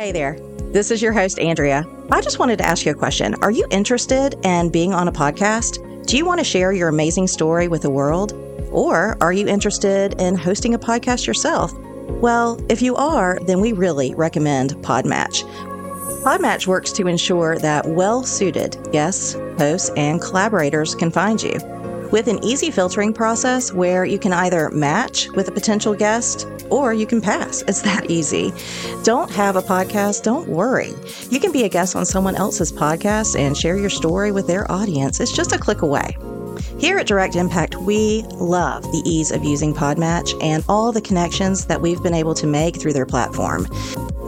Hey there. This is your host, Andrea. I just wanted to ask you a question. Are you interested in being on a podcast? Do you want to share your amazing story with the world? Or are you interested in hosting a podcast yourself? Well, if you are, then we really recommend Podmatch. Podmatch works to ensure that well suited guests, hosts, and collaborators can find you. With an easy filtering process where you can either match with a potential guest or you can pass. It's that easy. Don't have a podcast? Don't worry. You can be a guest on someone else's podcast and share your story with their audience. It's just a click away. Here at Direct Impact, we love the ease of using Podmatch and all the connections that we've been able to make through their platform.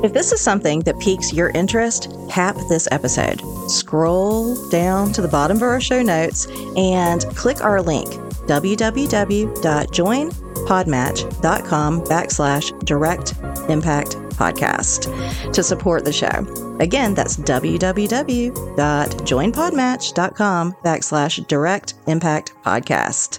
If this is something that piques your interest, tap this episode. Scroll down to the bottom of our show notes and click our link www.joinpodmatch.com backslash direct impact podcast to support the show. Again, that's www.joinpodmatch.com backslash direct impact podcast.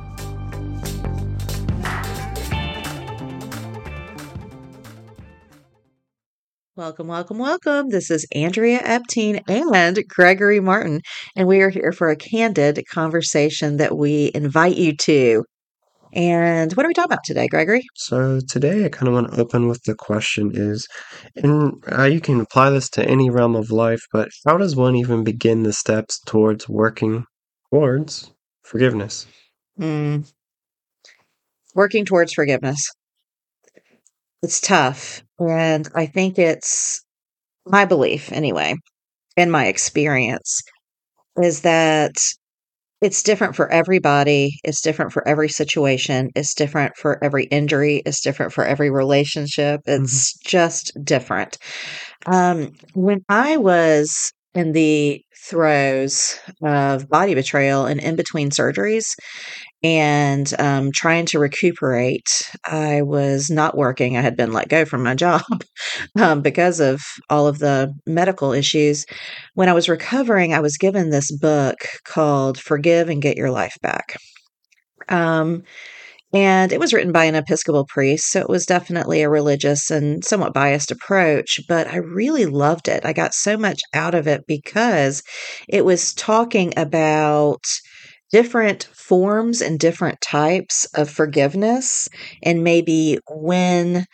Welcome, welcome, welcome. This is Andrea Epting and Gregory Martin, and we are here for a candid conversation that we invite you to. And what are we talking about today, Gregory? So today I kind of want to open with the question is, and uh, you can apply this to any realm of life, but how does one even begin the steps towards working towards forgiveness? Hmm. Working towards forgiveness. It's tough. And I think it's my belief, anyway, and my experience, is that it's different for everybody. It's different for every situation. It's different for every injury. It's different for every relationship. Mhm. It's just different. Um, when I was in the throes of body betrayal and in between surgeries, and um, trying to recuperate. I was not working. I had been let go from my job um, because of all of the medical issues. When I was recovering, I was given this book called Forgive and Get Your Life Back. Um, and it was written by an Episcopal priest, so it was definitely a religious and somewhat biased approach, but I really loved it. I got so much out of it because it was talking about different forms and different types of forgiveness and maybe when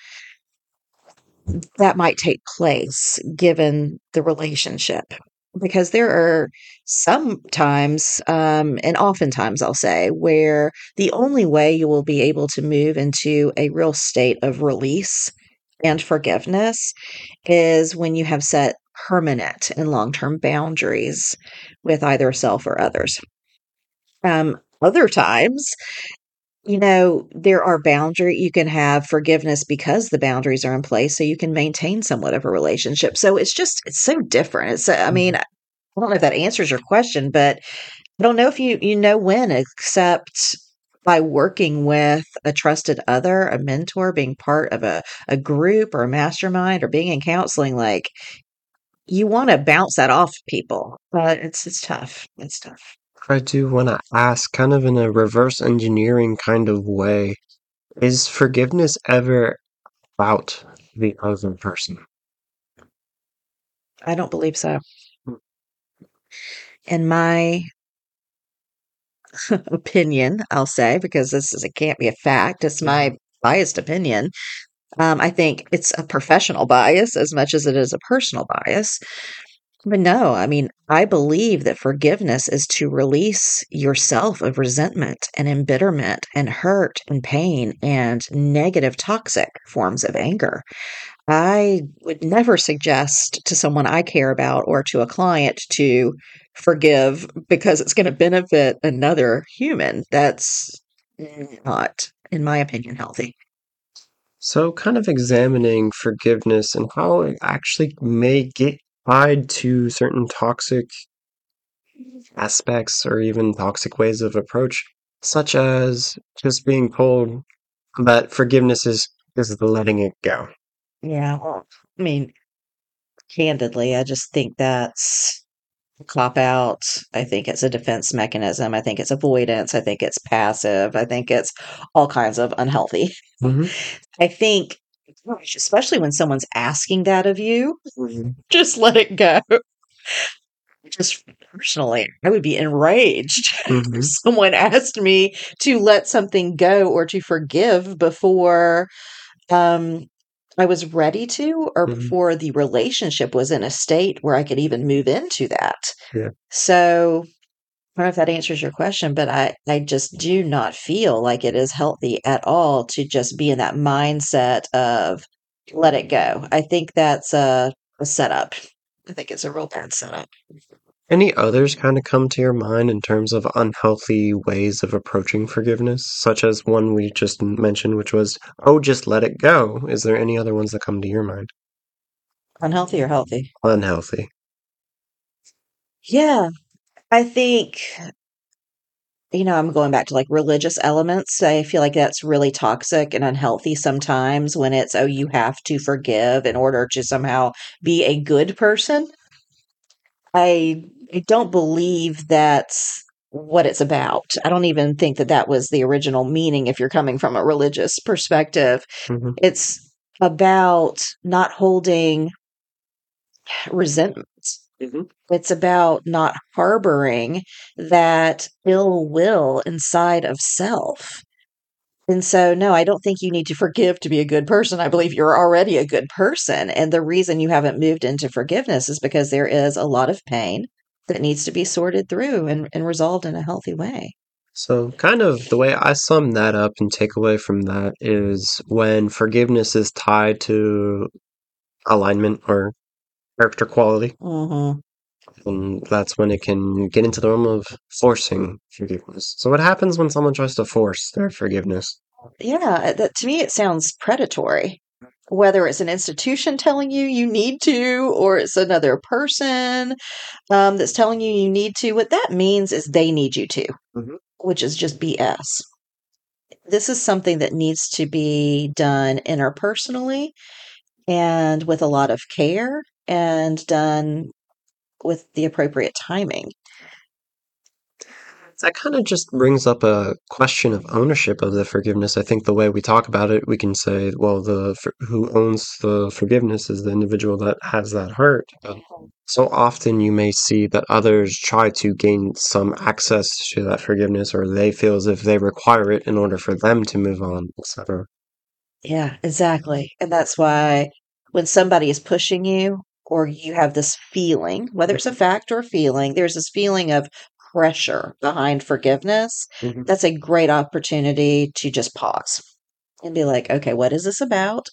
that might take place given the relationship. Because there are sometimes um, and oftentimes i'll say where the only way you will be able to move into a real state of release and forgiveness is when you have set permanent and long-term boundaries with either self or others um, other times, you know, there are boundary you can have forgiveness because the boundaries are in place so you can maintain somewhat of a relationship. So it's just it's so different. It's I mean, Mhm. I don't know if that answers your question, but I don't know if you you know when except by working with a trusted other, a mentor, being part of a, a group or a mastermind or being in counseling, like you want to bounce that off people. But it's it's tough. It's tough. I do want to ask, kind of in a reverse engineering kind of way, is forgiveness ever about the other person? I don't believe so. Hmm. In my opinion, I'll say, because this is it can't be a fact, it's my biased opinion. Um, I think it's a professional bias as much as it is a personal bias. But no, I mean, I believe that forgiveness is to release yourself of resentment and embitterment and hurt and pain and negative toxic forms of anger. I would never suggest to someone I care about or to a client to forgive because it's going to benefit another human. That's not, in my opinion, healthy. So, kind of examining forgiveness and how it actually may get tied to certain toxic aspects or even toxic ways of approach, such as just being told that forgiveness is is the letting it go. Yeah. Well, I mean, candidly, I just think that's a cop out. I think it's a defense mechanism. I think it's avoidance. I think it's passive. I think it's all kinds of unhealthy. hmm I think, gosh, especially when someone's asking that of you, hmm just let it go. Just personally, I would be enraged if hmm someone asked me to let something go or to forgive before um, I was ready to, or hmm before the relationship was in a state where I could even move into that. Yeah. So I don't know if that answers your question, but I, I just do not feel like it is healthy at all to just be in that mindset of let it go. I think that's a, a setup. I think it's a real bad setup. Any others kind of come to your mind in terms of unhealthy ways of approaching forgiveness, such as one we just mentioned, which was, oh, just let it go. Is there any other ones that come to your mind? Unhealthy or healthy? Unhealthy. Yeah, I think, you know, I'm going back to like religious elements. I feel like that's really toxic and unhealthy sometimes when it's, oh, you have to forgive in order to somehow be a good person. I, I don't believe that's what it's about. I don't even think that that was the original meaning if you're coming from a religious perspective. hmm It's about not holding resentment. Hmm It's about not harboring that ill will inside of self. And so, no, I don't think you need to forgive to be a good person. I believe you're already a good person. And the reason you haven't moved into forgiveness is because there is a lot of pain that needs to be sorted through and, and resolved in a healthy way. So, kind of the way I sum that up and take away from that is when forgiveness is tied to alignment or character quality, hmm and that's when it can get into the realm of forcing forgiveness. So, what happens when someone tries to force their forgiveness? Yeah, that, to me, it sounds predatory. Whether it's an institution telling you you need to, or it's another person um, that's telling you you need to, what that means is they need you to, Mhm. which is just BS. This is something that needs to be done interpersonally and with a lot of care and done with the appropriate timing. That kind of just brings up a question of ownership of the forgiveness. I think the way we talk about it, we can say, well, the who owns the forgiveness is the individual that has that hurt. But so often you may see that others try to gain some access to that forgiveness, or they feel as if they require it in order for them to move on, etc. Yeah, exactly. And that's why when somebody is pushing you or you have this feeling, whether it's a fact or a feeling, there's this feeling of pressure behind forgiveness. Mhm. That's a great opportunity to just pause and be like, okay, what is this about?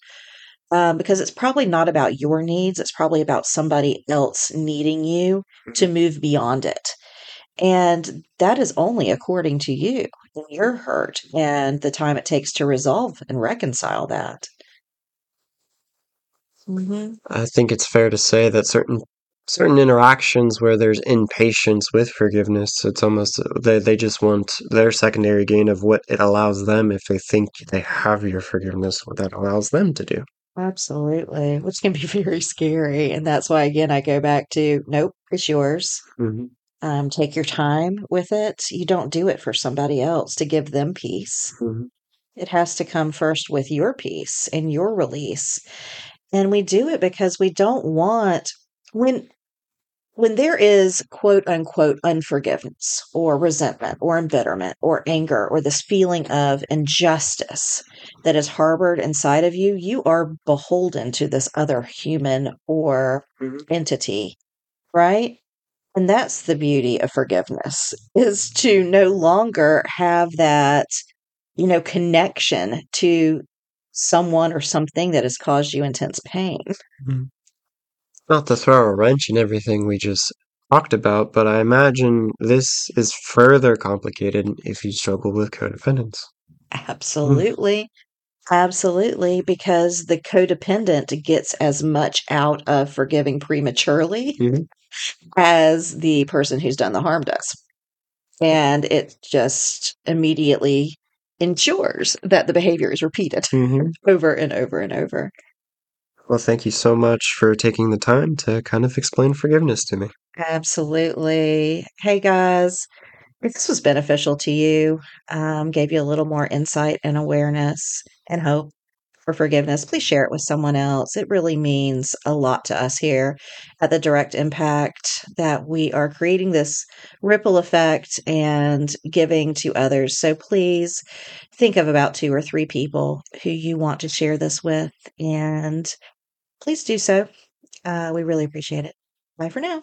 Um, because it's probably not about your needs. It's probably about somebody else needing you to move beyond it. And that is only according to you and your hurt and the time it takes to resolve and reconcile that. Hmm I think it's fair to say that certain certain interactions where there's impatience with forgiveness, it's almost they they just want their secondary gain of what it allows them if they think they have your forgiveness, what that allows them to do. Absolutely, which can be very scary. And that's why, again, I go back to nope, it's yours. hmm Um, take your time with it. You don't do it for somebody else to give them peace. hmm It has to come first with your peace and your release. And we do it because we don't want when when there is quote unquote unforgiveness or resentment or embitterment or anger or this feeling of injustice that is harbored inside of you, you are beholden to this other human or hmm entity, right? And that's the beauty of forgiveness is to no longer have that, you know, connection to someone or something that has caused you intense pain. Not to throw a wrench in everything we just talked about, but I imagine this is further complicated if you struggle with codependence. Absolutely. Absolutely, because the codependent gets as much out of forgiving prematurely Mhm. as the person who's done the harm does. And it just immediately ensures that the behavior is repeated hmm over and over and over. Well, thank you so much for taking the time to kind of explain forgiveness to me. Absolutely. Hey guys, if this was beneficial to you, um, gave you a little more insight and awareness and hope for forgiveness, please share it with someone else. It really means a lot to us here at the Direct Impact that we are creating this ripple effect and giving to others. So please think of about two or three people who you want to share this with, and please do so. Uh, we really appreciate it. Bye for now.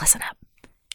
Listen up.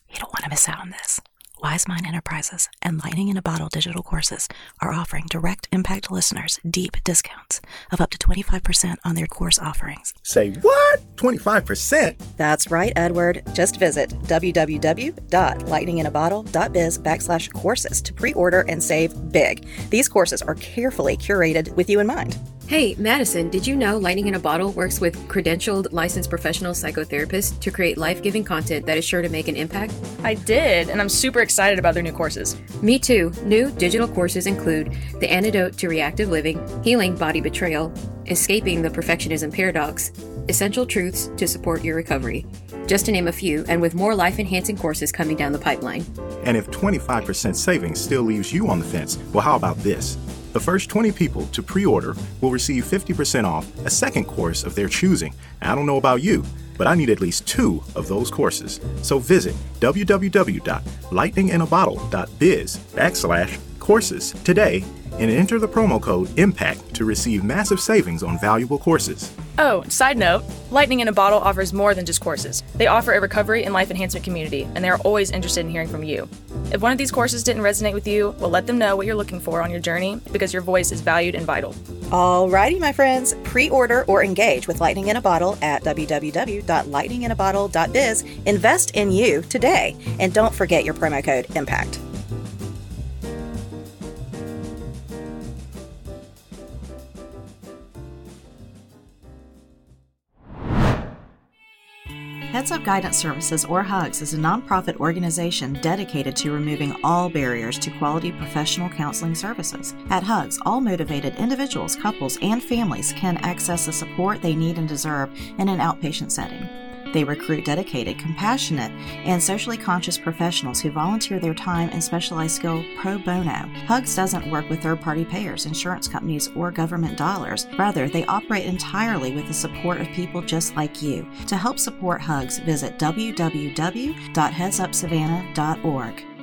You don't want to miss out on this. Wise Mind Enterprises and Lightning in a Bottle digital courses are offering direct impact listeners deep discounts of up to 25% on their course offerings. Say what? 25%? That's right, Edward. Just visit www.lightninginabottle.biz backslash courses to pre-order and save big. These courses are carefully curated with you in mind. Hey, Madison, did you know Lightning in a Bottle works with credentialed licensed professional psychotherapists to create life giving content that is sure to make an impact? I did, and I'm super excited about their new courses. Me too. New digital courses include The Antidote to Reactive Living, Healing Body Betrayal, Escaping the Perfectionism Paradox, Essential Truths to Support Your Recovery. Just to name a few, and with more life enhancing courses coming down the pipeline. And if 25% savings still leaves you on the fence, well, how about this? The first 20 people to pre order will receive 50% off a second course of their choosing. I don't know about you, but I need at least two of those courses. So visit www.lightninginabottle.biz backslash courses today and enter the promo code IMPACT to receive massive savings on valuable courses. Oh, side note Lightning in a Bottle offers more than just courses. They offer a recovery and life enhancement community, and they are always interested in hearing from you. If one of these courses didn't resonate with you, well, let them know what you're looking for on your journey because your voice is valued and vital. Alrighty, my friends, pre-order or engage with Lightning in a Bottle at www.lightninginabottle.biz. Invest in you today, and don't forget your promo code IMPACT. Guidance Services, or HUGS, is a nonprofit organization dedicated to removing all barriers to quality professional counseling services. At HUGS, all motivated individuals, couples, and families can access the support they need and deserve in an outpatient setting. They recruit dedicated, compassionate, and socially conscious professionals who volunteer their time and specialized skill pro bono. HUGS doesn't work with third party payers, insurance companies, or government dollars. Rather, they operate entirely with the support of people just like you. To help support HUGS, visit www.headsupsavannah.org.